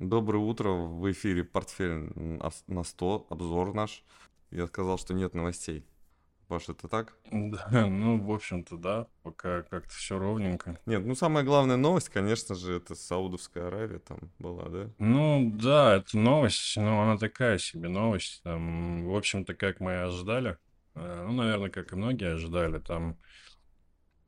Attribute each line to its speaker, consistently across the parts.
Speaker 1: Доброе утро, в эфире «Портфель на 100», обзор наш. Я сказал, что нет новостей. Паш, это так?
Speaker 2: Да, ну, в общем-то, да, пока как-то все ровненько.
Speaker 1: Нет, ну самая главная новость, конечно же, это Саудовская Аравия там была, да?
Speaker 2: Ну, да, это новость, но она такая себе новость. Там, в общем-то, как мы и ожидали. Э, ну, наверное, как и многие ожидали, там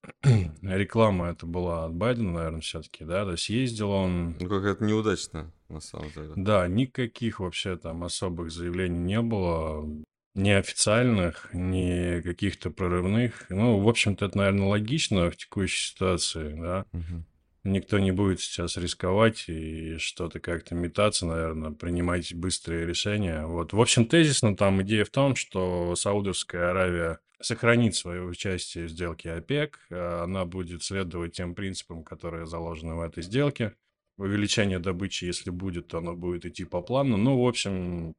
Speaker 2: реклама это была от Байдена, наверное, все-таки, да, то есть ездил он...
Speaker 1: Ну, какая-то неудачная, на самом деле.
Speaker 2: Да, никаких вообще там особых заявлений не было, ни официальных, ни каких-то прорывных. Ну, в общем-то, это, наверное, логично в текущей ситуации, да.
Speaker 1: Мгм.
Speaker 2: Никто не будет сейчас рисковать и что-то как-то метаться, наверное, принимать быстрые решения. Вот, в общем, тезисно там идея в том, что Саудовская Аравия сохранит свое участие в сделке ОПЕК, а она будет следовать тем принципам, которые заложены в этой сделке. Увеличение добычи, если будет, то оно будет идти по плану. Ну, в общем,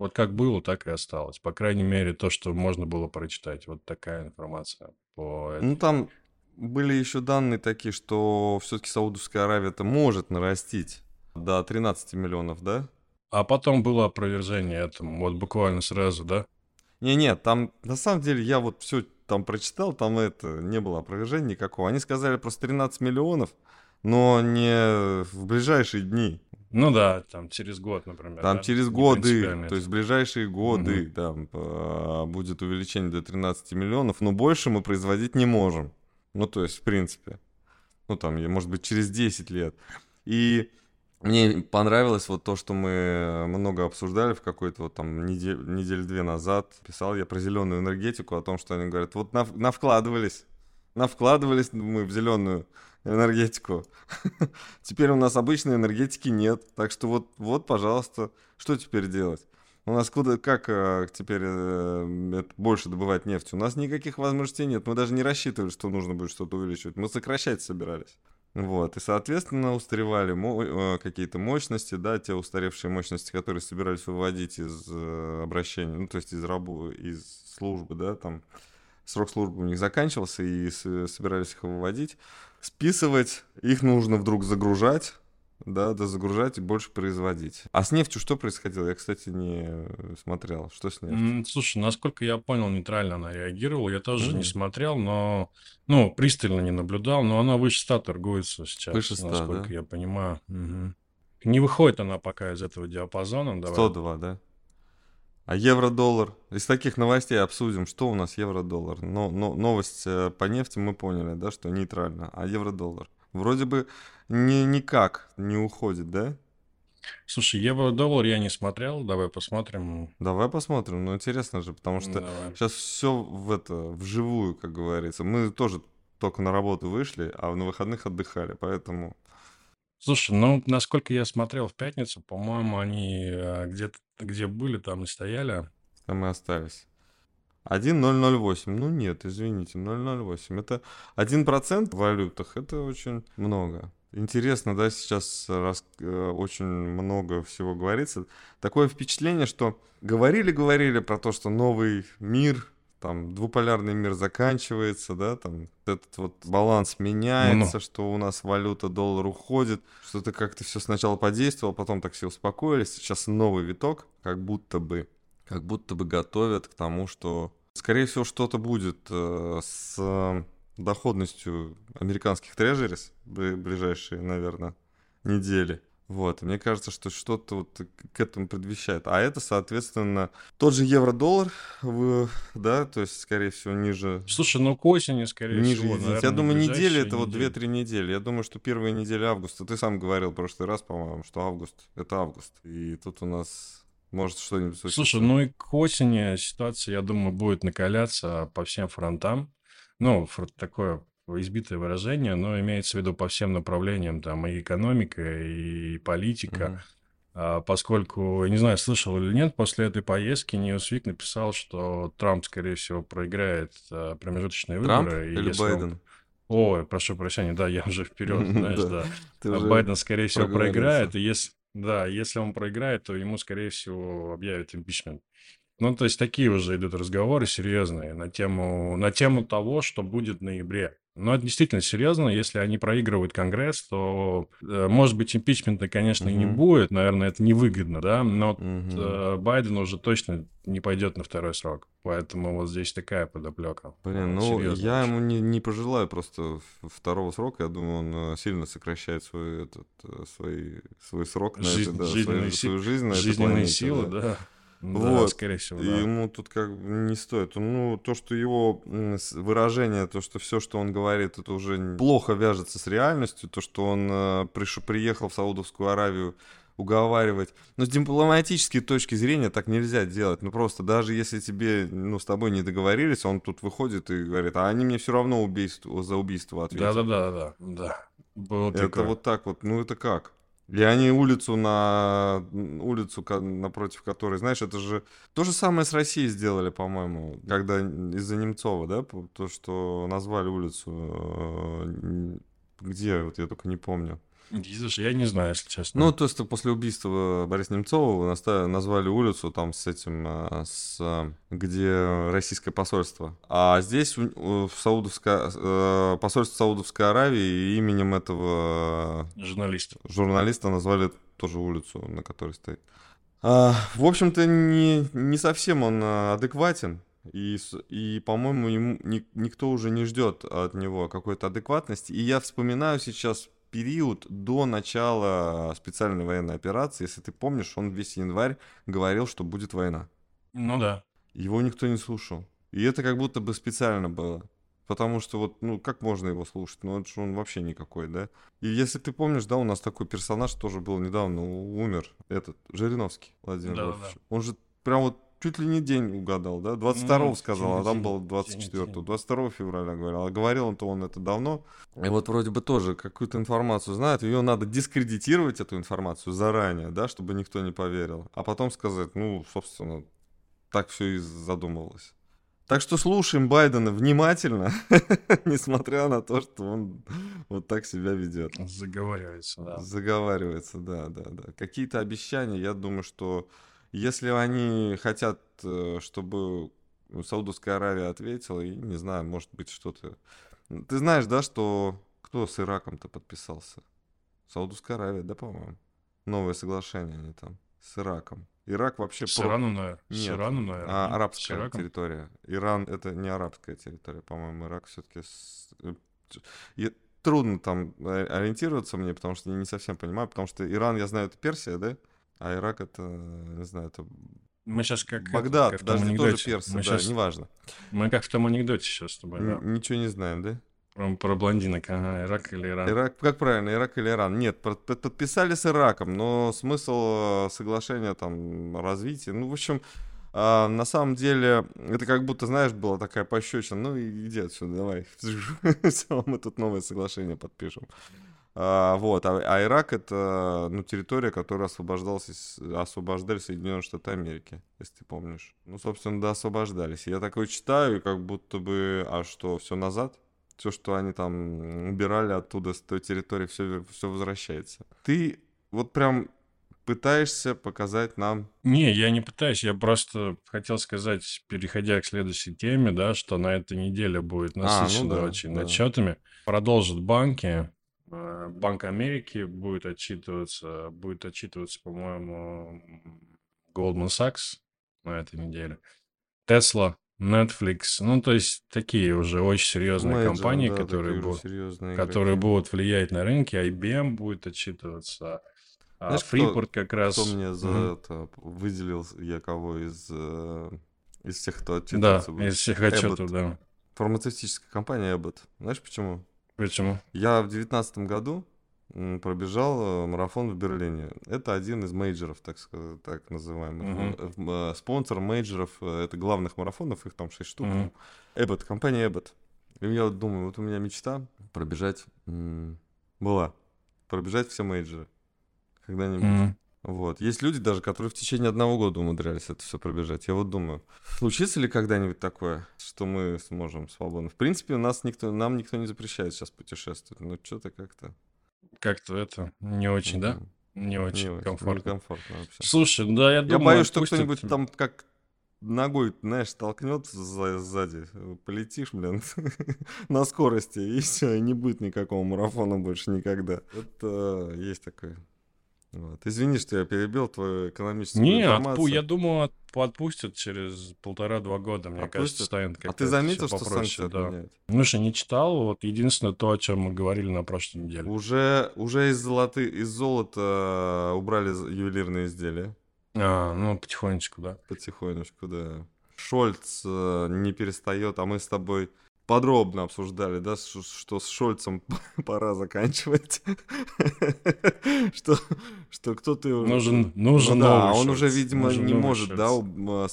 Speaker 2: вот как было, так и осталось. По крайней мере, то, что можно было прочитать. Вот такая информация по этой.
Speaker 1: Ну, там были еще данные такие, что все-таки Саудовская Аравия-то может нарастить до 13 миллионов, да?
Speaker 2: А потом было опровержение этому, вот буквально сразу, да?
Speaker 1: Не-не, там, на самом деле, я вот все там прочитал, там это, не было опровержения никакого. Они сказали просто 13 миллионов, но не в ближайшие дни.
Speaker 2: Ну да, там через год, например.
Speaker 1: Там
Speaker 2: да?
Speaker 1: через годы, то есть в ближайшие годы там а, будет увеличение до 13 миллионов, но больше мы производить не можем. Ну, то есть, в принципе. Ну, там, может быть, через 10 лет. И мне понравилось вот то, что мы много обсуждали в какой-то вот там недель, недели две назад. Писал я про зеленую энергетику, о том, что они говорят, вот нав- навкладывались, навкладывались мы в зеленую энергетику. Теперь у нас обычной энергетики нет. Так что вот, вот, пожалуйста, что теперь делать? У нас куда, как э, теперь э, это больше добывать нефть? У нас никаких возможностей нет. Мы даже не рассчитывали, что нужно будет что-то увеличивать. Мы сокращать собирались. Вот, и, соответственно, устаревали мо- э, какие-то мощности, да, те устаревшие мощности, которые собирались выводить из э, обращения, ну, то есть из рабу, из службы, да, там срок службы у них заканчивался, и с- собирались их выводить, списывать, их нужно вдруг загружать, да, да, загружать и больше производить. А с нефтью что происходило? Я, кстати, не э, смотрел. Что с нефтью?
Speaker 2: Слушай, насколько я понял, нейтрально она реагировала. Я тоже не
Speaker 1: Мгм.
Speaker 2: смотрел, но, ну, пристально не наблюдал, но она выше 100 торгуется сейчас,
Speaker 1: Выше 100,
Speaker 2: насколько
Speaker 1: да?
Speaker 2: я понимаю. Мгм. Не выходит она пока из этого диапазона. Давай
Speaker 1: 102, да? А евро-доллар? Из таких новостей обсудим, что у нас евро-доллар. Но, но новость э, по нефти мы поняли, да, что нейтрально. А евро-доллар? Вроде бы ни, никак не уходит, да?
Speaker 2: Слушай, евро-доллар я не смотрел, давай посмотрим.
Speaker 1: Давай посмотрим, ну интересно же, потому что
Speaker 2: Давай.
Speaker 1: сейчас все в это, вживую, как говорится. Мы тоже только на работу вышли, а на выходных отдыхали, поэтому...
Speaker 2: Слушай, ну, насколько я смотрел в пятницу, по-моему, они э, где-то, где были, там и стояли.
Speaker 1: Там мы остались. 1,008. Ну нет, извините, 0,08. Это 1% в валютах, это очень много. Интересно, да, сейчас раз, э, очень много всего говорится. Такое впечатление, что говорили-говорили про то, что новый мир, там, двуполярный мир заканчивается, да, там, этот вот баланс меняется, что у нас валюта, доллар уходит, что-то как-то все сначала подействовало, потом так все успокоились. Сейчас новый виток, как будто бы как будто бы готовят к тому, что, скорее всего, что-то будет э, с э, доходностью американских трежерис в ближайшие, наверное, недели. Вот, мне кажется, что что-то вот к этому предвещает. А это, соответственно, тот же евро-доллар, да, то есть, скорее всего, ниже
Speaker 2: Слушай, ну к осени, скорее
Speaker 1: Ниже
Speaker 2: всего,
Speaker 1: единицы. Я
Speaker 2: наверное,
Speaker 1: думаю,
Speaker 2: ближайшие
Speaker 1: это вот
Speaker 2: недели.
Speaker 1: 2-3 недели. Я думаю, что первая неделя августа. Ты сам говорил в прошлый раз, по-моему, что август это август. И тут у нас может что-нибудь случиться.
Speaker 2: Слушай, ну и к осени ситуация, я думаю, будет накаляться по всем фронтам. Ну, такое избитое выражение, но имеется в виду по всем направлениям, там и экономика, и политика.
Speaker 1: Мгм.
Speaker 2: А, поскольку, я не знаю, слышал или нет, после этой поездки Newsweek написал, что Трамп, скорее всего, проиграет а, промежуточные
Speaker 1: Трамп
Speaker 2: выборы. и
Speaker 1: или
Speaker 2: если он-
Speaker 1: Байден?
Speaker 2: Ой, прошу прощения, да, я уже вперед, знаешь,
Speaker 1: Да.
Speaker 2: А Байден, скорее всего, проиграет, и если, да, если он проиграет, то ему, скорее всего, объявят импичмент. Ну, то есть такие уже идут разговоры серьезные на тему, на тему того, что будет в ноябре. Но это действительно серьезно. Если они проигрывают Конгресс, то, э, может быть, импичмента, конечно, и не будет. Наверное, это невыгодно, да. Но э, Байден уже точно не пойдет на второй срок. Поэтому вот здесь такая подоплека.
Speaker 1: Блин,
Speaker 2: э,
Speaker 1: ну
Speaker 2: серьезная
Speaker 1: я ему не, не пожелаю просто второго срока. Я думаю, он сильно сокращает свой этот свой свой срок на
Speaker 2: Жизнь-
Speaker 1: это, да,
Speaker 2: жизненные
Speaker 1: свою, свою жизнь на
Speaker 2: Жизненные
Speaker 1: планете,
Speaker 2: силы,
Speaker 1: да.
Speaker 2: да. Да,
Speaker 1: Вот.
Speaker 2: скорее всего,
Speaker 1: И
Speaker 2: да.
Speaker 1: ему тут как бы не стоит. Ну, то, что его выражение, то, что все, что он говорит, это уже плохо вяжется с реальностью, то, что он э, приш- приехал в Саудовскую Аравию уговаривать. Но с дипломатической точки зрения так нельзя делать. Ну, просто даже если тебе, ну, с тобой не договорились, он тут выходит и говорит, а они мне все равно убийство, за убийство ответят.
Speaker 2: Да-да-да, да, да. Было
Speaker 1: Это
Speaker 2: такое.
Speaker 1: вот так вот, ну это как? И они улицу на улицу, напротив которой, знаешь, это же то же самое с Россией сделали, по-моему, когда из-за Немцова, да, то, что назвали улицу, э, где, вот я только не помню.
Speaker 2: Видишь, я не знаю, если честно.
Speaker 1: Ну, то, что после убийства Бориса Немцова назвали улицу там с этим, э, с, э, где российское посольство. А здесь в Саудовское, э, посольство Саудовской Аравии именем этого
Speaker 2: Журналист.
Speaker 1: журналиста назвали тоже улицу, на которой стоит. А, в общем-то, не, не совсем он адекватен. И, и по-моему, ему ни- никто уже не ждет от него какой-то адекватности. И я вспоминаю сейчас период до начала специальной военной операции. Если ты помнишь, он весь январь говорил, что будет война.
Speaker 2: Ну да.
Speaker 1: Его никто не слушал. И это как будто бы специально было. Потому что вот, ну, как можно его слушать? Ну, это же он вообще никакой, да? И если ты помнишь, да, у нас такой персонаж тоже был недавно, умер, этот, Жириновский Владимир
Speaker 2: Да-да-да.
Speaker 1: Вольфович. Он же прям вот чуть ли не день угадал, да? 22-го
Speaker 2: Ну,
Speaker 1: сказал, а там
Speaker 2: день,
Speaker 1: был
Speaker 2: день,
Speaker 1: 24-го.
Speaker 2: день.
Speaker 1: 22 февраля говорил. А говорил он-то он это давно. И вот вроде бы тоже какую-то информацию знает. Ее надо дискредитировать, эту информацию, заранее, да, чтобы никто не поверил. А потом сказать, ну, собственно, так все и задумывалось. Так что слушаем Байдена внимательно, несмотря на то, что он вот так себя ведет.
Speaker 2: Заговаривается, да.
Speaker 1: Заговаривается, да, да, да. Какие-то обещания, я думаю, что если они хотят, э, чтобы Саудовская Аравия ответила, и не знаю, может быть, что-то... Ты знаешь, да, что кто с Ираком-то подписался? Саудовская Аравия, да, по-моему? Новое соглашение они там с Ираком. Ирак вообще...
Speaker 2: С Ираном, наверное. С
Speaker 1: Нет,
Speaker 2: Ираном, наверное.
Speaker 1: а?
Speaker 2: С
Speaker 1: арабская территория. Иран это не арабская территория, по-моему, Ирак все-таки. Трудно там э, ориентироваться мне, потому что я не совсем понимаю, потому что Иран, я знаю, это Персия, да? А Ирак это, не знаю, это
Speaker 2: Мы сейчас как...
Speaker 1: Багдад,
Speaker 2: как
Speaker 1: даже тоже
Speaker 2: анекдоте.
Speaker 1: Персия,
Speaker 2: Мы,
Speaker 1: да,
Speaker 2: щас-
Speaker 1: неважно.
Speaker 2: мы как в том анекдоте сейчас с тобой, да.
Speaker 1: Ничего не знаем, да?
Speaker 2: Про, про блондинок, ага, Ирак или Иран.
Speaker 1: Ирак, как правильно, Ирак или Иран? Нет, под- под- подписали с Ираком, но смысл э, соглашения там развития, ну, в общем, а, на самом деле, это как будто, знаешь, была такая пощечина, ну, иди отсюда, давай, все, мы тут новое соглашение подпишем. А, вот, а, а Ирак это, ну, территория, которая освобождалась, освобождали Соединенные Штаты Америки, если ты помнишь. Ну, собственно, да, освобождались. Я такой читаю, и как будто бы, а что, все назад? все, что они там убирали оттуда, с той территории, все, все возвращается. Ты вот прям пытаешься показать нам...
Speaker 2: Не, я не пытаюсь, я просто хотел сказать, переходя к следующей теме, да, что на этой неделе будет
Speaker 1: ну
Speaker 2: насыщенно
Speaker 1: да,
Speaker 2: очень
Speaker 1: да.
Speaker 2: отчетами. Продолжат банки. Э, Банк Америки будет отчитываться, будет отчитываться, по-моему, Goldman Sachs на этой неделе. Tesla, Netflix, ну, то есть такие уже очень серьезные
Speaker 1: Мейджоры,
Speaker 2: компании,
Speaker 1: да,
Speaker 2: которые будут, которые
Speaker 1: игроки.
Speaker 2: будут влиять на рынки. IBM будет отчитываться. а
Speaker 1: Знаешь, кто-
Speaker 2: Freeport как раз...
Speaker 1: Кто мне за
Speaker 2: Мгм.
Speaker 1: это выделил, я кого из, э, из тех, кто
Speaker 2: Да,
Speaker 1: отчитываться будет?
Speaker 2: из всех отчетов, да.
Speaker 1: Фармацевтическая компания Abbott. Знаешь почему?
Speaker 2: Почему?
Speaker 1: Я в девятнадцатом году пробежал э, марафон в Берлине. Это один из мейджоров, так сказать, так называемых. Э, Спонсор мейджоров, э, это главных марафонов, их там 6 штук.
Speaker 2: Мгм.
Speaker 1: Abbott, компания Abbott. И я вот думаю, вот у меня мечта пробежать была. Пробежать все мейджоры. Когда-нибудь.
Speaker 2: Мгм.
Speaker 1: Вот. Есть люди даже, которые в течение одного года умудрялись это все пробежать. Я вот думаю, случится ли когда-нибудь такое, что мы сможем свободно? В принципе, у нас никто, нам никто не запрещает сейчас путешествовать. Ну, что-то как-то...
Speaker 2: Как-то это не очень, да? Не очень
Speaker 1: не
Speaker 2: комфортно.
Speaker 1: некомфортно вообще.
Speaker 2: Слушай, да, я
Speaker 1: Я
Speaker 2: думаю,
Speaker 1: боюсь, что
Speaker 2: отпустят.
Speaker 1: кто-нибудь там как ногой, знаешь, толкнет сзади, полетишь, блин, на скорости, и все, и не будет никакого марафона больше никогда. Это есть такое. Вот. Извини, что я перебил твою экономическую
Speaker 2: Не,
Speaker 1: информацию.
Speaker 2: отпу, я думаю, от, отпустят через полтора-два года, мне
Speaker 1: Отпустят?
Speaker 2: кажется, станет
Speaker 1: А ты
Speaker 2: как-то
Speaker 1: заметил, что санкции
Speaker 2: да.
Speaker 1: отменяют?
Speaker 2: Ну что, не читал, вот единственное то, о чем мы говорили на прошлой неделе.
Speaker 1: Уже, уже из, золоты, из золота убрали з- ювелирные изделия
Speaker 2: А, ну, потихонечку, да.
Speaker 1: потихонечку, да. Шольц э, не перестает, а мы с тобой подробно обсуждали, да, что с Шольцем пора заканчивать. Что, что кто-то...
Speaker 2: Нужен, нужен
Speaker 1: Ну да,
Speaker 2: новый
Speaker 1: он уже, видимо,
Speaker 2: нужен
Speaker 1: не может, да, а,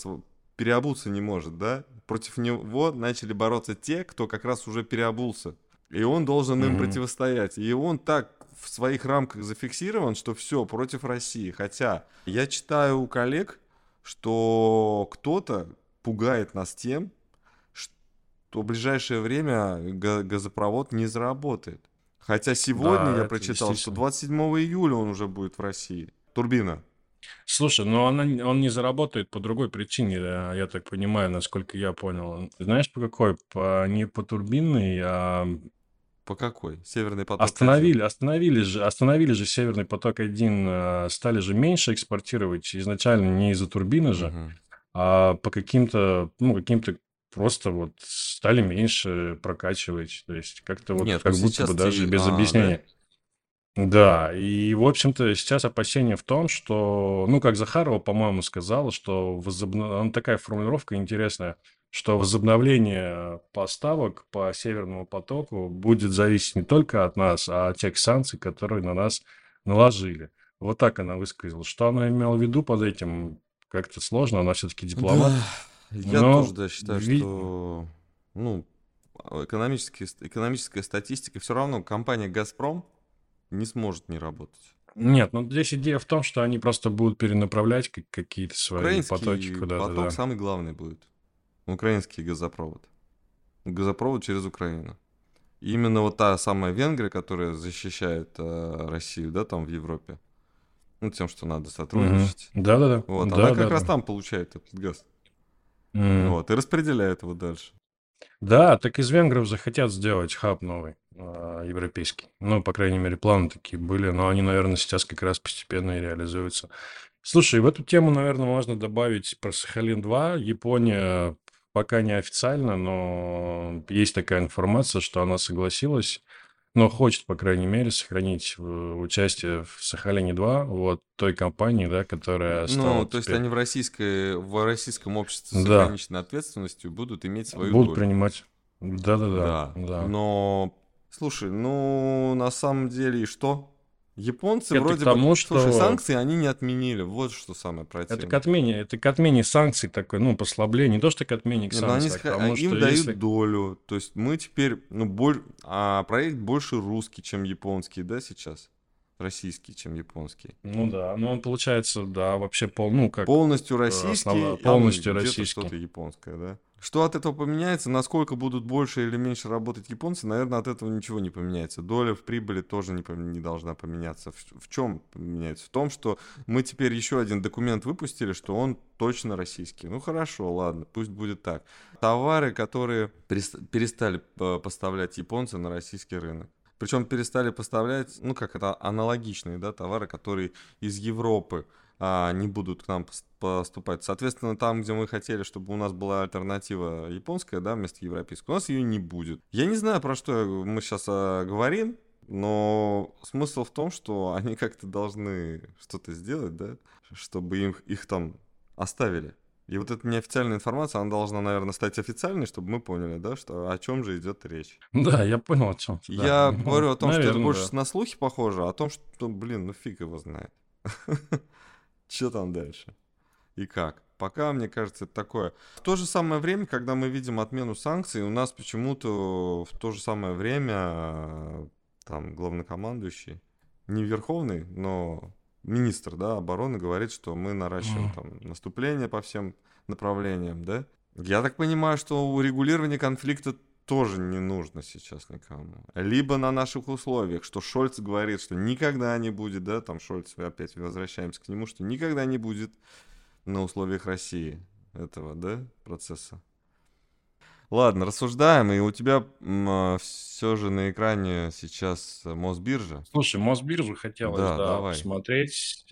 Speaker 1: переобуться не может, да? Против него начали бороться те, кто как раз уже переобулся. И он должен им противостоять. И он так в своих рамках зафиксирован, что все против России. Хотя я читаю у коллег, что кто-то пугает нас тем, что в ближайшее время га- газопровод не заработает. Хотя сегодня
Speaker 2: Да,
Speaker 1: я прочитал, что
Speaker 2: действительно.
Speaker 1: 27 июля он уже будет в России. Турбина.
Speaker 2: Слушай, ну она, он не заработает по другой причине, да, я так понимаю, насколько я понял. Знаешь, по какой? По, не по турбинной, а
Speaker 1: По какой? Северный поток.
Speaker 2: остановили, остановили же, остановили же Северный поток-1, э, стали же меньше экспортировать изначально не из-за турбины же,
Speaker 1: Мгм.
Speaker 2: а по каким-то, ну, каким-то просто вот стали меньше прокачивать, то есть как-то вот
Speaker 1: Нет,
Speaker 2: как будто бы даже
Speaker 1: те-
Speaker 2: без
Speaker 1: а, да?
Speaker 2: объяснения. Да, и, в общем-то, сейчас опасение в том, что, ну, как Захарова, по-моему, сказала, что возобно... она такая формулировка интересная, что возобновление поставок по Северному потоку будет зависеть не только от нас, а от тех санкций, которые на нас наложили. Вот так она высказала. Что она имела в виду под этим, как-то сложно, она все-таки дипломат.
Speaker 1: Да, я
Speaker 2: Но
Speaker 1: тоже да, считаю,
Speaker 2: ви-
Speaker 1: что ну, экономические, экономическая статистика, все равно компания «Газпром» не сможет не работать.
Speaker 2: Нет, ну здесь идея в том, что они просто будут перенаправлять как- какие-то свои
Speaker 1: Украинский
Speaker 2: потоки куда-то,
Speaker 1: поток
Speaker 2: да.
Speaker 1: самый главный будет. Украинский газопровод. Газопровод через Украину. И именно вот та самая Венгрия, которая защищает э, Россию, да, там в Европе, ну, тем, что надо сотрудничать.
Speaker 2: Да-да-да.
Speaker 1: Вот,
Speaker 2: Да,
Speaker 1: она как
Speaker 2: да,
Speaker 1: раз
Speaker 2: да.
Speaker 1: там получает этот газ.
Speaker 2: М.
Speaker 1: Вот, и распределяет его дальше.
Speaker 2: Да, так из венгров захотят сделать хаб новый, а, европейский. Ну, по крайней мере, планы такие были, но они, наверное, сейчас как раз постепенно и реализуются. Слушай, в эту тему, наверное, можно добавить про Сахалин-2. Япония пока не официально, но есть такая информация, что она согласилась, но хочет, по крайней мере, сохранить э, участие в Сахалине-2, вот той компании, да, которая стала
Speaker 1: Ну, то есть
Speaker 2: теперь-
Speaker 1: они в, российской, в российском обществе с
Speaker 2: Да.
Speaker 1: ограниченной ответственностью будут иметь свою
Speaker 2: будут
Speaker 1: долю.
Speaker 2: принимать. Да-да-да.
Speaker 1: Да.
Speaker 2: да.
Speaker 1: Но, слушай, ну, на самом деле, и что? Японцы
Speaker 2: Это
Speaker 1: вроде
Speaker 2: тому,
Speaker 1: бы...
Speaker 2: что-
Speaker 1: Слушай, санкции они не отменили. Вот что самое противное.
Speaker 2: Это к отмене, это к отмене санкций такой, ну, послабление. Не то, что к отмене к
Speaker 1: Не, ну, они
Speaker 2: а к тому,
Speaker 1: им
Speaker 2: что
Speaker 1: дают
Speaker 2: если...
Speaker 1: долю. То есть мы теперь, ну, боль... а проект больше русский, чем японский, да, сейчас? Российский, чем японский.
Speaker 2: Ну да, ну он получается, да, вообще пол, ну как...
Speaker 1: Полностью российский,
Speaker 2: основное-
Speaker 1: а
Speaker 2: полностью российский.
Speaker 1: что-то японское, да? Что от этого поменяется, насколько будут больше или меньше работать японцы, наверное, от этого ничего не поменяется. Доля в прибыли тоже не, не должна поменяться. В, чем поменяется? В том, что мы теперь еще один документ выпустили, что он точно российский. Ну хорошо, ладно, пусть будет так. Товары, которые перес- перестали поставлять японцы на российский рынок. Причем перестали поставлять, ну как это, аналогичные, да, товары, которые из Европы не будут к нам пос- поступать. Соответственно, там, где мы хотели, чтобы у нас была альтернатива японская, да, вместо европейской, у нас ее не будет. Я не знаю, про что мы сейчас говорим, но смысл в том, что они как-то должны что-то сделать, да, чтобы им, их там оставили. И вот эта неофициальная информация, она должна, наверное, стать официальной, чтобы мы поняли, да, что о чем же идет речь.
Speaker 2: Да, я понял о чем. да.
Speaker 1: Я
Speaker 2: Ну,
Speaker 1: говорю о том, что это
Speaker 2: наверное,
Speaker 1: больше
Speaker 2: да.
Speaker 1: на слухи похоже, а о том, что, блин, ну фиг его знает. Что там дальше? И как? Пока, мне кажется, это такое. В то же самое время, когда мы видим отмену санкций, у нас почему-то в то же самое время э, там главнокомандующий, не верховный, но министр да, обороны говорит, что мы наращиваем там наступление по всем направлениям, да? Я так понимаю, что урегулирование конфликта тоже не нужно сейчас никому. Либо на наших условиях, что Шольц говорит, что никогда не будет, да, там Шольц, опять возвращаемся к нему, что никогда не будет на условиях России. этого, да, процесса. Ладно, рассуждаем, и у тебя а, все же на экране сейчас Мосбиржа.
Speaker 2: Слушай, Мосбиржу хотелось, да, да давай. посмотреть.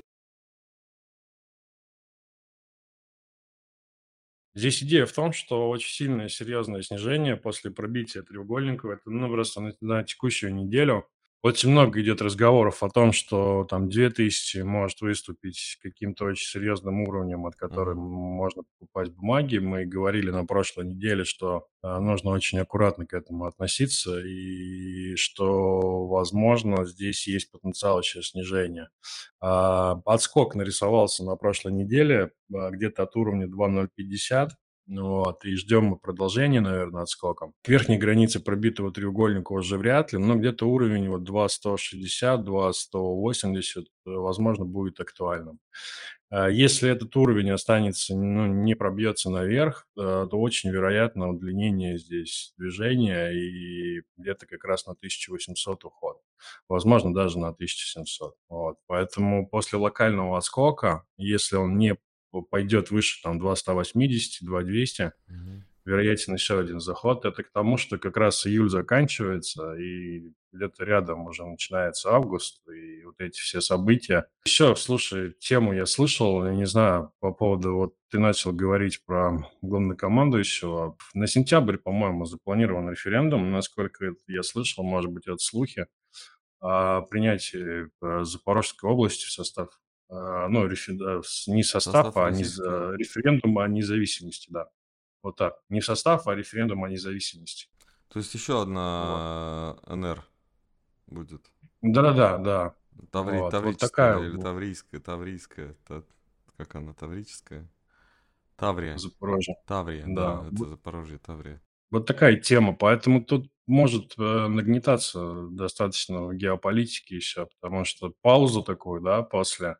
Speaker 2: Здесь идея в том, что очень сильное серьезное снижение после пробития треугольников, это ну, просто на, на текущую неделю очень много идет разговоров о том, что там 2000 может выступить каким-то очень серьезным уровнем, от которого mm-hmm. можно покупать бумаги. Мы говорили на прошлой неделе, что а, нужно очень аккуратно к этому относиться и что, возможно, здесь есть потенциал еще снижения. А, отскок нарисовался на прошлой неделе а, где-то от уровня 2.050 вот, и ждем мы продолжения, наверное, отскоком. К верхней границе пробитого треугольника уже вряд ли, но где-то уровень вот 2.160, 2.180, возможно, будет актуальным. А если этот уровень останется, ну, не пробьется наверх, э, то очень вероятно удлинение здесь движения и где-то как раз на 1800 уход. Возможно, даже на 1700. Вот. Поэтому после локального отскока, если он не пойдет выше там 2,180, 2,200, угу. вероятен еще один заход. Это к тому, что как раз июль заканчивается, и где-то рядом уже начинается август, и вот эти все события. Еще, слушай, тему я слышал, я не знаю, по поводу, вот ты начал говорить про главнокомандующего. На сентябрь, по-моему, запланирован референдум, насколько я слышал, может быть, это слухи, о принятии э, Запорожской области в состав ну, не состав, состав а не, референдум о независимости, да. Вот так. Не состав, а референдум о независимости.
Speaker 1: То есть еще одна вот. НР будет.
Speaker 2: Да-да-да, да.
Speaker 1: Таври, вот, таврическая вот такая, или таврийская, таврийская, та, как она, таврическая? Таврия.
Speaker 2: Запорожье.
Speaker 1: Таврия, да, да это Запорожье, Таврия.
Speaker 2: Вот такая тема, поэтому тут может э, нагнетаться достаточно в геополитике еще, потому что паузу такую, да, после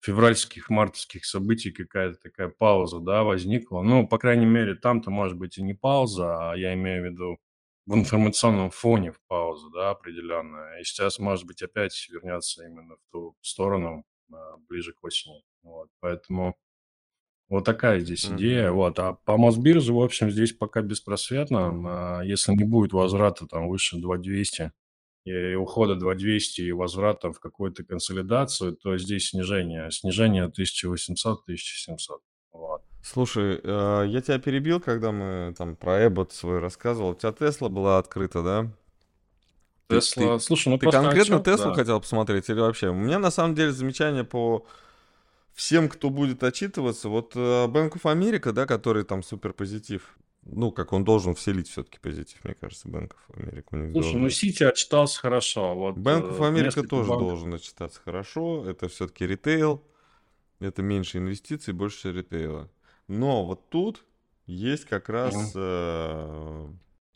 Speaker 2: февральских, мартовских событий какая-то такая пауза, да, возникла. Ну, по крайней мере, там-то может быть и не пауза, а я имею в виду в информационном фоне в паузу, да, определенная. И сейчас, может быть, опять вернется именно в ту сторону а, ближе к осени. Вот, поэтому вот такая здесь mm-hmm. идея. Вот. А по Мосбирже, в общем, здесь пока беспросветно. Mm-hmm. Если не будет возврата там выше 2200, и ухода 2200 и возврата в какую-то консолидацию, то здесь снижение. Снижение 1800-1700. Вот.
Speaker 1: Слушай, э, я тебя перебил, когда мы там про Эббот свой рассказывал. У тебя Тесла была открыта, да?
Speaker 2: Тесла, слушай, ну
Speaker 1: Ты конкретно Теслу да. хотел посмотреть или вообще? У меня на самом деле замечание по всем, кто будет отчитываться. Вот э, Bank of America, да, который там супер позитив ну, как он должен вселить все-таки позитив, мне кажется, of America.
Speaker 2: Слушай, должен... ну Сити отчитался хорошо. Вот,
Speaker 1: Bank of э, America тоже банк... должен отчитаться хорошо. Это все-таки ритейл. Это меньше инвестиций, больше ритейла. Но вот тут есть как раз... Mm. Э,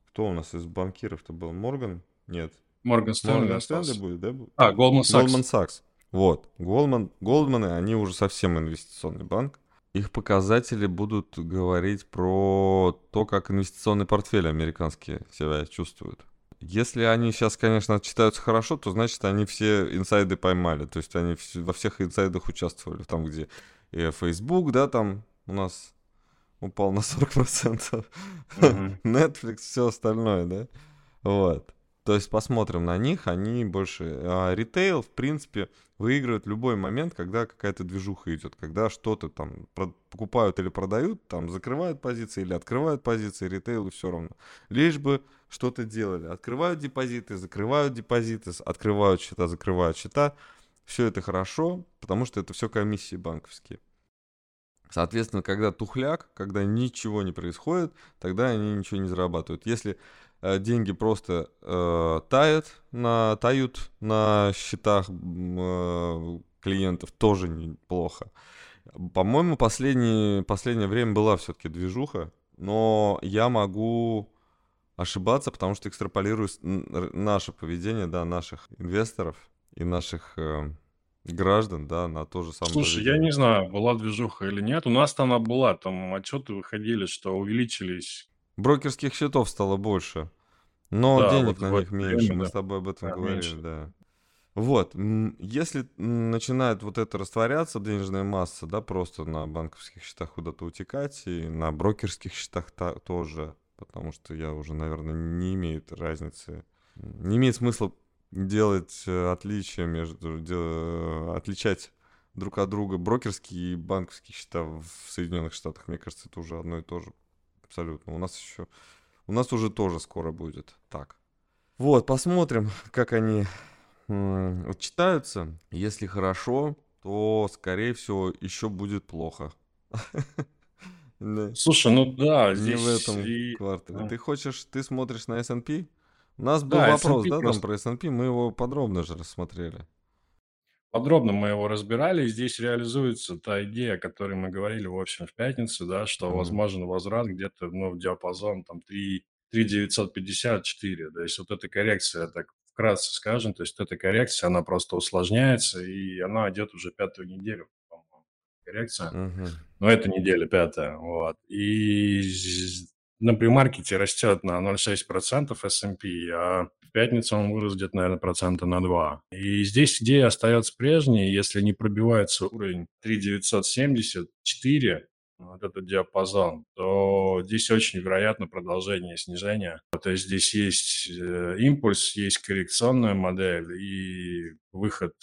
Speaker 1: кто у нас из банкиров-то был? Морган? Нет.
Speaker 2: Морган Стэнли.
Speaker 1: Морган Стэнли будет, да?
Speaker 2: А, Goldman Sachs.
Speaker 1: Goldman Sachs. Вот. Goldman, Goldman, они уже совсем инвестиционный банк их показатели будут говорить про то, как инвестиционный портфель американские себя чувствуют. Если они сейчас, конечно, отчитаются хорошо, то значит они все инсайды поймали. То есть они во всех инсайдах участвовали. Там, где и Facebook, да, там у нас упал на 40%. Mm-hmm. Netflix, все остальное, да. Вот. То есть посмотрим на них, они больше... А ритейл, в принципе, выигрывает любой момент, когда какая-то движуха идет, когда что-то там покупают или продают, там закрывают позиции или открывают позиции, ритейлу все равно. Лишь бы что-то делали. Открывают депозиты, закрывают депозиты, открывают счета, закрывают счета. Все это хорошо, потому что это все комиссии банковские. Соответственно, когда тухляк, когда ничего не происходит, тогда они ничего не зарабатывают. Если деньги просто э, тают, на, тают на счетах э, клиентов, тоже неплохо. По-моему, последнее, последнее время была все-таки движуха, но я могу ошибаться, потому что экстраполирую наше поведение, да, наших инвесторов и наших э, граждан, да, на то же самое.
Speaker 2: Слушай, поведение. я не знаю, была движуха или нет. У нас там она была, там отчеты выходили, что увеличились
Speaker 1: Брокерских счетов стало больше. Но да, денег вот на них меньше. Время, Мы с тобой об этом да, говорили, меньше. да. Вот, если начинает вот это растворяться, денежная масса, да, просто на банковских счетах куда-то утекать, и на брокерских счетах та, тоже, потому что я уже, наверное, не имеет разницы, не имеет смысла делать э, отличия между, де, отличать друг от друга брокерские и банковские счета в Соединенных Штатах. Мне кажется, это уже одно и то же абсолютно. У нас еще, у нас уже тоже скоро будет так. Вот, посмотрим, как они читаются. Если хорошо, то, скорее всего, еще будет плохо.
Speaker 2: Слушай, ну да,
Speaker 1: Не в этом квартале. Ты хочешь, ты смотришь на S&P? У нас был вопрос, да, там про S&P, мы его подробно же рассмотрели.
Speaker 2: Подробно мы его разбирали, и здесь реализуется та идея, о которой мы говорили, в общем, в пятницу, да, что возможен возврат где-то, ну, в диапазон там 3, 3,954. То есть вот эта коррекция, так вкратце скажем, то есть эта коррекция, она просто усложняется, и она идет уже пятую неделю, коррекция.
Speaker 1: Угу.
Speaker 2: Но это неделя пятая, вот. И на примаркете растет на 0,6% S&P, а в пятницу он вырос где-то, наверное, процента на 2. И здесь идея остается прежней, если не пробивается уровень 3,974, вот этот диапазон, то здесь очень вероятно продолжение снижения. То есть здесь есть э, импульс, есть коррекционная модель и выход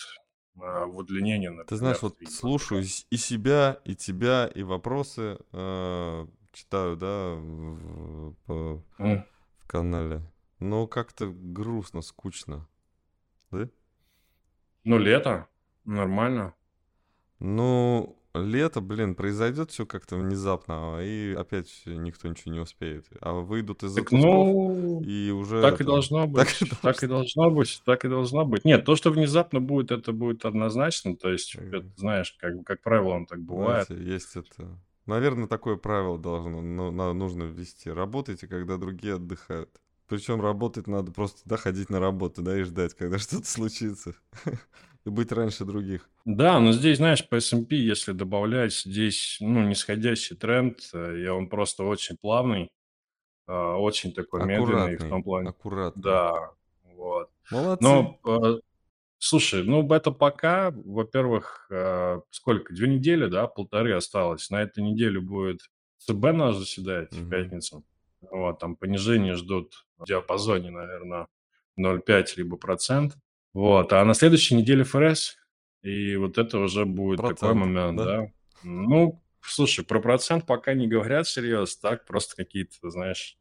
Speaker 2: э, в удлинение. Например,
Speaker 1: Ты знаешь, вот слушаю и себя, и тебя, и вопросы э, читаю, да, в, по, mm. в канале. Но как-то грустно, скучно. Да?
Speaker 2: Ну, лето. Нормально.
Speaker 1: Ну, лето, блин, произойдет все как-то внезапно, и опять никто ничего не успеет. А выйдут из
Speaker 2: так, ну, и уже... Так это... и должно быть. Так, так и должно быть, так и должно быть. Нет, то, что внезапно будет, это будет однозначно. То есть, это, знаешь, как, как правило, он так бывает.
Speaker 1: Знаете, есть это... Наверное, такое правило должно, ну, нужно ввести. Работайте, когда другие отдыхают. Причем работать надо просто, да, ходить на работу, да, и ждать, когда что-то случится. И быть раньше других.
Speaker 2: Да, но здесь, знаешь, по S&P, если добавлять, здесь, ну, нисходящий тренд, э, и он просто очень плавный, а, очень такой медленный в том плане.
Speaker 1: Аккуратно.
Speaker 2: Да, вот.
Speaker 1: Молодцы.
Speaker 2: Но, э, слушай, ну, это пока, во-первых, э, сколько, две недели, да, полторы осталось. На этой неделе будет ЦБ наш заседает в пятницу. Вот, там понижение ждут в диапазоне, наверное, 0,5 либо процент. Вот, а на следующей неделе ФРС, и вот это уже будет процент, такой момент, да? да. Ну, слушай, про процент пока не говорят серьезно, так, просто какие-то, знаешь,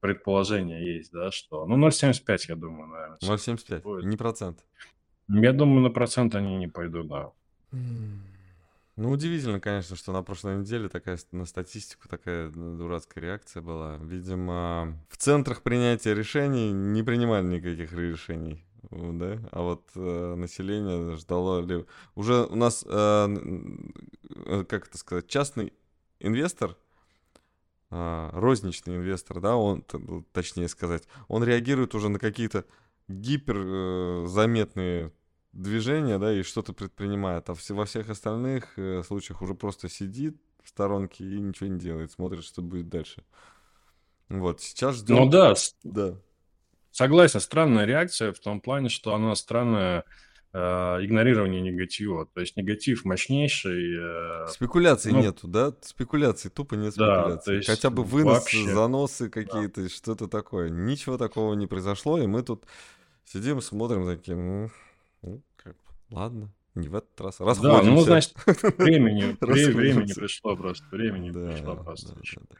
Speaker 2: предположения есть, да, что... Ну, 0,75, я думаю, наверное.
Speaker 1: 0,75, не процент.
Speaker 2: Я думаю, на процент они не пойдут, да.
Speaker 1: Ну, удивительно, конечно, что на прошлой неделе такая на статистику такая дурацкая реакция была. Видимо, в центрах принятия решений не принимали никаких решений, да? А вот э, население ждало ли... Уже у нас, э, э как это сказать, частный инвестор, э, розничный инвестор, да, он, точнее сказать, он реагирует уже на какие-то гиперзаметные э, движение, да, и что-то предпринимает, а во всех остальных э, случаях уже просто сидит в сторонке и ничего не делает, смотрит, что будет дальше. Вот, сейчас ждем...
Speaker 2: Ну да,
Speaker 1: да.
Speaker 2: Согласен, странная реакция в том плане, что она странная игнорирование негатива. То есть негатив мощнейший. Э,
Speaker 1: Спекуляций ну, нету, да? Спекуляций, тупо нет спекуляций. Да, Хотя бы вынос, вообще... заносы какие-то, да. что-то такое. Ничего такого не произошло, и мы тут сидим, смотрим таким, ну, как, ладно, не в этот раз. Расходимся.
Speaker 2: Да, ну, значит, времени, времени пришло просто, времени да, пришло просто. Да, да, да.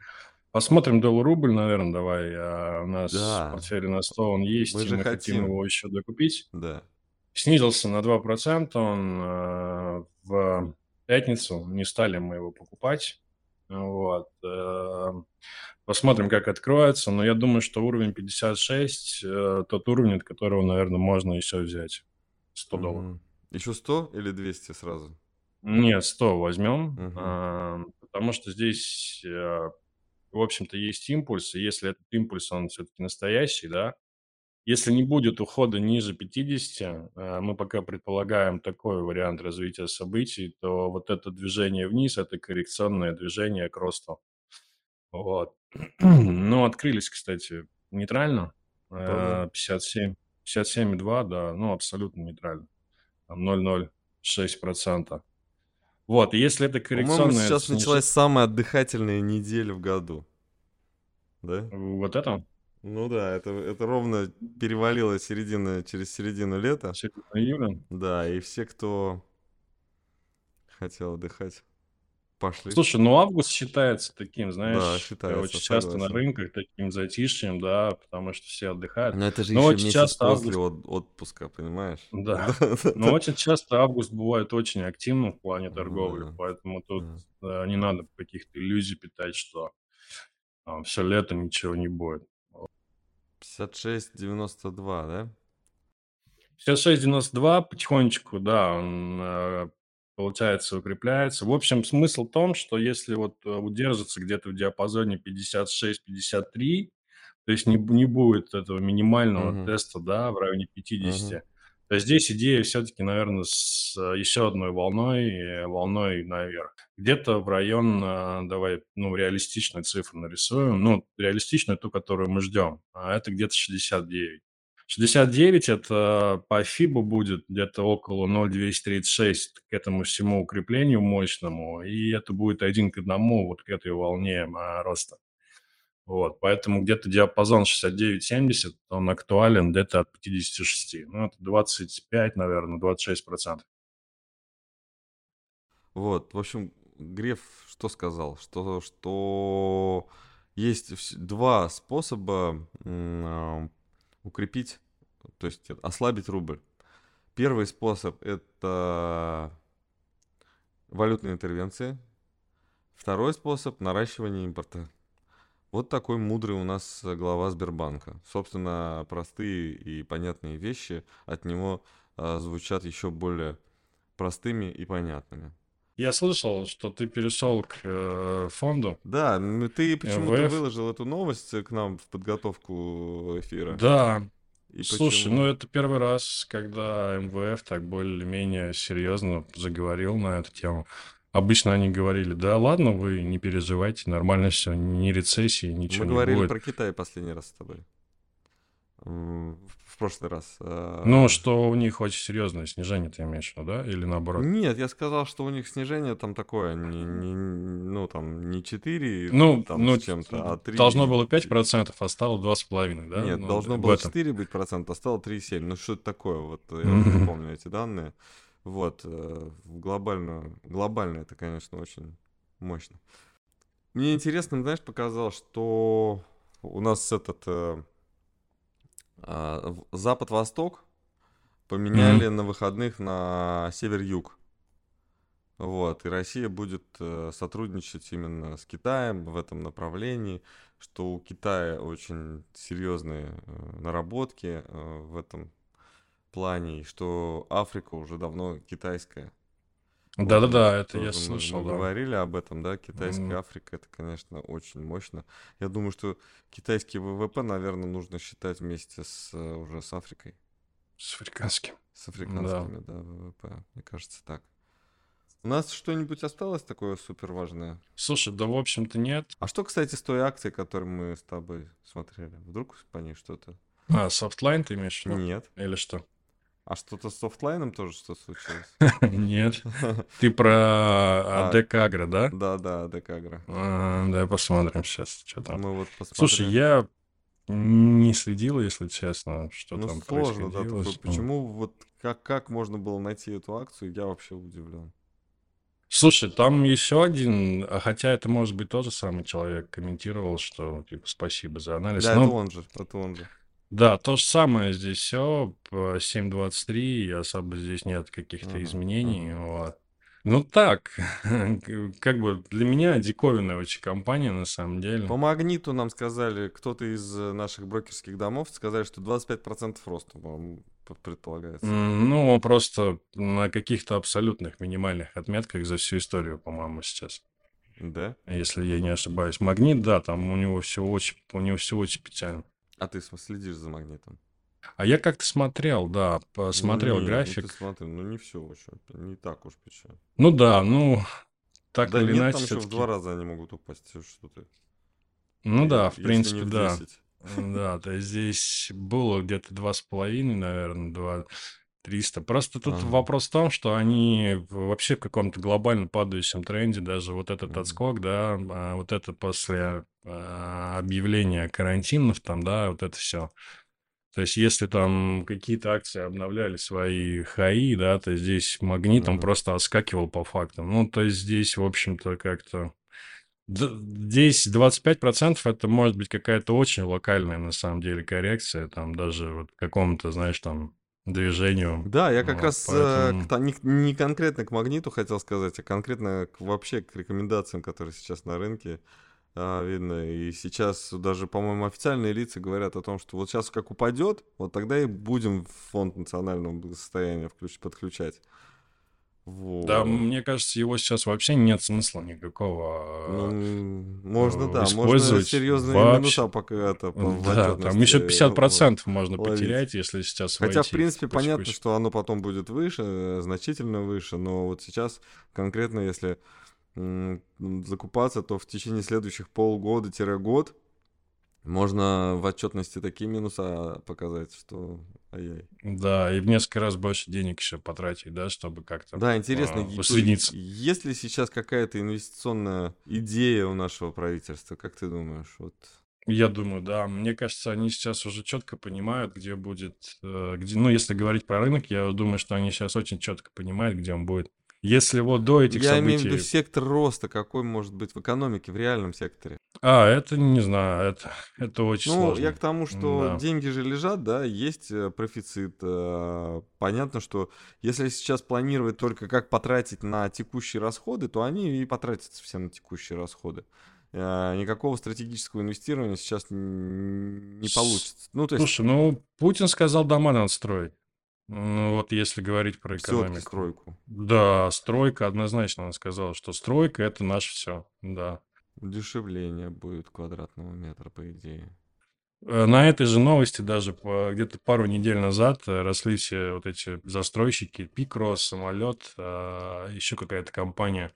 Speaker 2: Посмотрим доллар-рубль, наверное, давай. А у нас да. портфель на 100 он есть, мы, и мы хотим. хотим его еще докупить.
Speaker 1: Да.
Speaker 2: Снизился на 2%, он э, в пятницу, не стали мы его покупать. Вот. Э, посмотрим, как откроется, но я думаю, что уровень 56 э, тот уровень, от которого, наверное, можно еще взять. 100 долларов.
Speaker 1: Еще 100 или 200 сразу?
Speaker 2: Нет, 100 возьмем, угу. а, потому что здесь, а, в общем-то, есть импульс, и если этот импульс, он все-таки настоящий, да, если не будет ухода ниже 50, а, мы пока предполагаем такой вариант развития событий, то вот это движение вниз, это коррекционное движение к росту. Вот. Ну, открылись, кстати, нейтрально, 57. 57,2, да, ну, абсолютно нейтрально. Там 0,06%. Вот, если это
Speaker 1: По-моему,
Speaker 2: коррекционная
Speaker 1: сейчас началась самая отдыхательная неделя в году. Да?
Speaker 2: Вот это?
Speaker 1: Ну да, это, это ровно перевалило середина, через середину лета.
Speaker 2: Середина июля?
Speaker 1: Да, и все, кто хотел отдыхать, пошли.
Speaker 2: Слушай, ну август считается таким,
Speaker 1: Да,
Speaker 2: знаешь,
Speaker 1: считается,
Speaker 2: очень часто на
Speaker 1: согласен.
Speaker 2: рынках таким затишьем, да, потому что все отдыхают.
Speaker 1: Но это же
Speaker 2: Но
Speaker 1: еще
Speaker 2: очень
Speaker 1: месяц
Speaker 2: часто
Speaker 1: после
Speaker 2: август,
Speaker 1: от- отпуска, понимаешь?
Speaker 2: да,
Speaker 1: Да,
Speaker 2: но очень часто август бывает очень активным в плане торговли,
Speaker 1: да,
Speaker 2: поэтому тут
Speaker 1: да.
Speaker 2: э, не надо каких-то иллюзий питать, что все лето ничего не будет.
Speaker 1: 56-92, да?
Speaker 2: 56.92 потихонечку, да, он, э, получается, укрепляется. В общем, смысл в том, что если вот э, удержится где-то в диапазоне 56-53, то есть не, не будет этого минимального
Speaker 1: Мгм,
Speaker 2: теста, да, в районе 50,
Speaker 1: мгм.
Speaker 2: то здесь идея все-таки, наверное, с э, еще одной волной, э, волной наверх. Где-то в район, э, давай, ну, реалистичную цифру нарисуем, ну, реалистичную ту, которую мы ждем, а это где-то 69. 69 это по FIBA будет где-то около 0,236 к этому всему укреплению мощному, и это будет один к одному вот к этой волне а, роста. Вот, поэтому где-то диапазон 69-70, он актуален где-то от 56. Ну, это 25, наверное, 26 процентов.
Speaker 1: Вот, в общем, Греф что сказал? Что, что есть два способа а, укрепить, то есть ослабить рубль. Первый способ– это валютные интервенции. Второй способ– наращивание импорта. Вот такой мудрый у нас э, глава Сбербанка. Собственно, простые и понятные вещи от него а, звучат еще более простыми и понятными.
Speaker 2: Я слышал, что ты перешел к э, фонду.
Speaker 1: Да, ты почему-то
Speaker 2: МВФ.
Speaker 1: выложил эту новость э, к нам в подготовку эфира.
Speaker 2: Да,
Speaker 1: И
Speaker 2: слушай,
Speaker 1: почему?
Speaker 2: ну это первый раз, когда МВФ так более-менее серьезно заговорил на эту тему. Обычно они говорили, да ладно, вы не переживайте, нормально все, ни рецессии, ничего
Speaker 1: Мы
Speaker 2: не
Speaker 1: говорили
Speaker 2: будет.
Speaker 1: про Китай последний раз с тобой. В прошлый раз.
Speaker 2: Ну,
Speaker 1: а,
Speaker 2: что у них очень серьезное снижение, ты имеешь в виду, да? Или наоборот?
Speaker 1: Нет, я сказал, что у них снижение там такое, не, не- ну там не 4
Speaker 2: Ну,
Speaker 1: там
Speaker 2: ну,
Speaker 1: с чем-то, а 3.
Speaker 2: должно было 5%, а стало 2,5%, да?
Speaker 1: Нет,
Speaker 2: Ну,
Speaker 1: должно было
Speaker 2: этом.
Speaker 1: 4 быть процента, а стало 3,7. Ну что это такое? Вот я не помню эти данные. Вот, э, в глобальную, глобально это, конечно, очень мощно. Мне интересно, знаешь, показал, что у нас этот э, в- Запад-Восток поменяли на выходных на Север-Юг. Вот, и Россия будет э, сотрудничать именно с Китаем в этом направлении, что у Китая очень серьезные э, наработки э, в этом плане, и что Африка уже давно китайская.
Speaker 2: Да-да-да,
Speaker 1: мы
Speaker 2: это я слышал,
Speaker 1: мы
Speaker 2: да.
Speaker 1: говорили об этом, да, китайская
Speaker 2: Мгм.
Speaker 1: Африка, это, конечно, очень мощно. Я думаю, что китайский ВВП, наверное, нужно считать вместе с э, уже с Африкой,
Speaker 2: С африканским.
Speaker 1: с африканскими, да, ВВП, мне кажется, так. У нас что-нибудь осталось такое супер важное?
Speaker 2: Слушай, да в общем-то нет.
Speaker 1: А что, кстати, с той акцией, которую мы с тобой смотрели? Вдруг по ней что-то?
Speaker 2: А, софтлайн ты имеешь в виду?
Speaker 1: Нет.
Speaker 2: Или что?
Speaker 1: А что-то с софтлайном тоже что случилось?
Speaker 2: Нет. Ты про
Speaker 1: А.
Speaker 2: АДК Агро, да?
Speaker 1: Да, да, Декагра.
Speaker 2: А, Давай посмотрим сейчас, что там.
Speaker 1: Мы вот
Speaker 2: Слушай,
Speaker 1: посмотрели.
Speaker 2: я не следил, если честно, что
Speaker 1: Ну,
Speaker 2: там
Speaker 1: сложно, да, такое. Почему вот как, как можно было найти эту акцию, я вообще удивлен.
Speaker 2: Слушай, там еще один, а хотя это может быть тот же самый человек комментировал, что типа спасибо за анализ.
Speaker 1: Да,
Speaker 2: Ну,
Speaker 1: это он же, это он же.
Speaker 2: Да, то же самое здесь все, 7.23, особо здесь нет каких-то
Speaker 1: Ага,
Speaker 2: изменений,
Speaker 1: ага.
Speaker 2: вот. Ну так, как бы для меня диковинная очень компания на самом деле.
Speaker 1: По магниту нам сказали, кто-то из э, наших брокерских домов сказали, что 25% роста, предполагается.
Speaker 2: Ну, просто на каких-то абсолютных минимальных отметках за всю историю, по-моему, сейчас.
Speaker 1: Да?
Speaker 2: Если я не ошибаюсь. Магнит, да, там у него все очень, у него все очень печально.
Speaker 1: А ты следишь за магнитом?
Speaker 2: А я как-то смотрел, да, посмотрел
Speaker 1: Ну,
Speaker 2: график.
Speaker 1: Ну, ты смотри, ну не все очень, не так уж печально.
Speaker 2: Ну да, ну, так
Speaker 1: да
Speaker 2: или
Speaker 1: нет,
Speaker 2: иначе,
Speaker 1: там еще в два раза они могут упасть, что ты.
Speaker 2: Ну да, в принципе,
Speaker 1: в
Speaker 2: да.
Speaker 1: 10.
Speaker 2: Да, то здесь было где-то два с половиной, наверное, два 300. Просто тут
Speaker 1: Ага.
Speaker 2: вопрос в том, что они в- вообще в каком-то глобально падающем тренде, даже вот этот отскок, да, а, вот это после а, объявления карантинов там, да, вот это все. То есть если там какие-то акции обновляли свои хаи, да, то здесь магнитом
Speaker 1: да.
Speaker 2: просто отскакивал по фактам. Ну, то есть здесь, в общем-то, как-то... Здесь 25% это может быть какая-то очень локальная, на самом деле, коррекция, там даже вот какому-то, знаешь, там движению.
Speaker 1: Да, я как
Speaker 2: Вот,
Speaker 1: раз э,
Speaker 2: поэтому...
Speaker 1: к не, не конкретно к магниту хотел сказать, а конкретно к- вообще к рекомендациям, которые сейчас на рынке а, видно. И сейчас даже, по-моему, официальные лица говорят о том, что вот сейчас как упадет, вот тогда и будем в фонд национального благосостояния включ- подключать.
Speaker 2: Да,
Speaker 1: Вот.
Speaker 2: мне кажется, его сейчас вообще нет смысла никакого
Speaker 1: Ну, можно,
Speaker 2: э,
Speaker 1: да, можно серьезные
Speaker 2: вообще.
Speaker 1: минуса пока это по- в
Speaker 2: Да, там еще
Speaker 1: отчетности э,
Speaker 2: 50% можно
Speaker 1: ловить.
Speaker 2: потерять, если сейчас
Speaker 1: Хотя, в
Speaker 2: войти
Speaker 1: принципе, понятно,
Speaker 2: кусь-кусь.
Speaker 1: что оно потом будет выше, э, значительно выше, но вот сейчас конкретно, если закупаться, то в течение следующих полгода-год можно в отчетности такие минуса показать, что ай-яй.
Speaker 2: Да, и в несколько раз больше денег еще потратить, да, чтобы как-то
Speaker 1: Да, интересно,
Speaker 2: а,
Speaker 1: и- то
Speaker 2: усредниться.
Speaker 1: есть ли сейчас какая-то инвестиционная идея у нашего правительства, как ты думаешь? Вот.
Speaker 2: Я думаю, да. Мне кажется, они сейчас уже четко понимают, где будет, э, где, ну, если говорить про рынок, я думаю, что они сейчас очень четко понимают, где он будет. Если вот до этих
Speaker 1: Я имею в виду
Speaker 2: событий...
Speaker 1: сектор роста, какой может быть в экономике, в реальном секторе.
Speaker 2: А, это не знаю, это, это очень
Speaker 1: Ну, я
Speaker 2: сложно.
Speaker 1: к тому, что
Speaker 2: Да.
Speaker 1: деньги же лежат, да, есть э, профицит. э, Понятно, что если сейчас планировать только как потратить на текущие расходы, то они и потратятся все на текущие расходы. Э, Никакого стратегического инвестирования сейчас не получится. Ну, то есть
Speaker 2: Слушай, ну, Путин сказал, дома надо строить. Ну, вот если говорить про
Speaker 1: все-таки
Speaker 2: экономику.
Speaker 1: стройку.
Speaker 2: Да, стройка, однозначно он сказал, что стройка это наше все, да.
Speaker 1: Удешевление будет квадратного метра, по идее.
Speaker 2: Э, На этой же новости даже где-то пару недель назад э, росли все вот эти застройщики, Пикрос, Самолет, еще какая-то компания,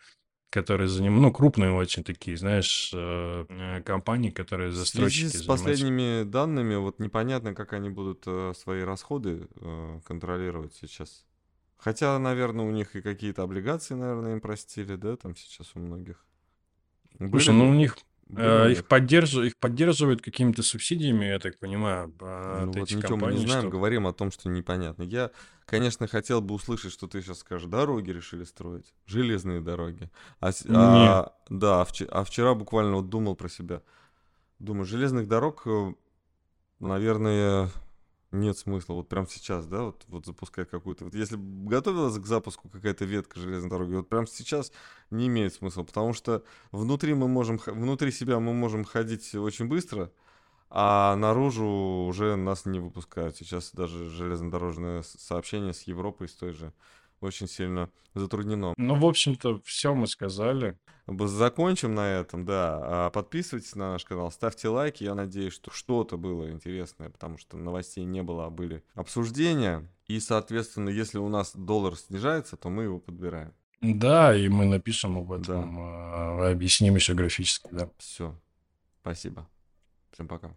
Speaker 2: которая заним... ну, крупные очень такие, знаешь, э, э, компании, которые
Speaker 1: В связи
Speaker 2: застройщики
Speaker 1: с
Speaker 2: занимаются.
Speaker 1: последними данными, вот непонятно, как они будут э, свои расходы контролировать сейчас. Хотя, наверное, у них и какие-то облигации, наверное, им простили, да, там сейчас у многих. Были
Speaker 2: Слушай, ну у них Э, их, поддерж- их поддерживают какими-то субсидиями, я так понимаю, а,
Speaker 1: Ну
Speaker 2: от
Speaker 1: вот
Speaker 2: этих
Speaker 1: ничего мы не знаем,
Speaker 2: что...
Speaker 1: говорим о том, что непонятно. Я, конечно, хотел бы услышать, что ты сейчас скажешь, дороги решили строить, железные дороги. А, а, да, а, вче- а вчера буквально вот думал про себя. Думаю, железных дорог, э, наверное, нет смысла вот прямо сейчас, да, вот, вот запускать какую-то. Вот если готовилась к запуску какая-то ветка железной дороги, вот прямо сейчас не имеет смысла, потому что внутри мы можем, внутри себя мы можем ходить очень быстро, а наружу уже нас не выпускают. Сейчас даже железнодорожное сообщение с Европой, с той же, очень сильно затруднено.
Speaker 2: Ну, в общем-то, все мы сказали.
Speaker 1: Закончим на этом, да. А, Подписывайтесь на наш канал, ставьте лайки. Я надеюсь, что что-то было интересное, потому что новостей не было, а были обсуждения. И, соответственно, если у нас доллар снижается, то мы его подбираем.
Speaker 2: Да, и мы напишем об
Speaker 1: Да,
Speaker 2: этом, а, объясним еще графически, да.
Speaker 1: все. Спасибо. Всем пока.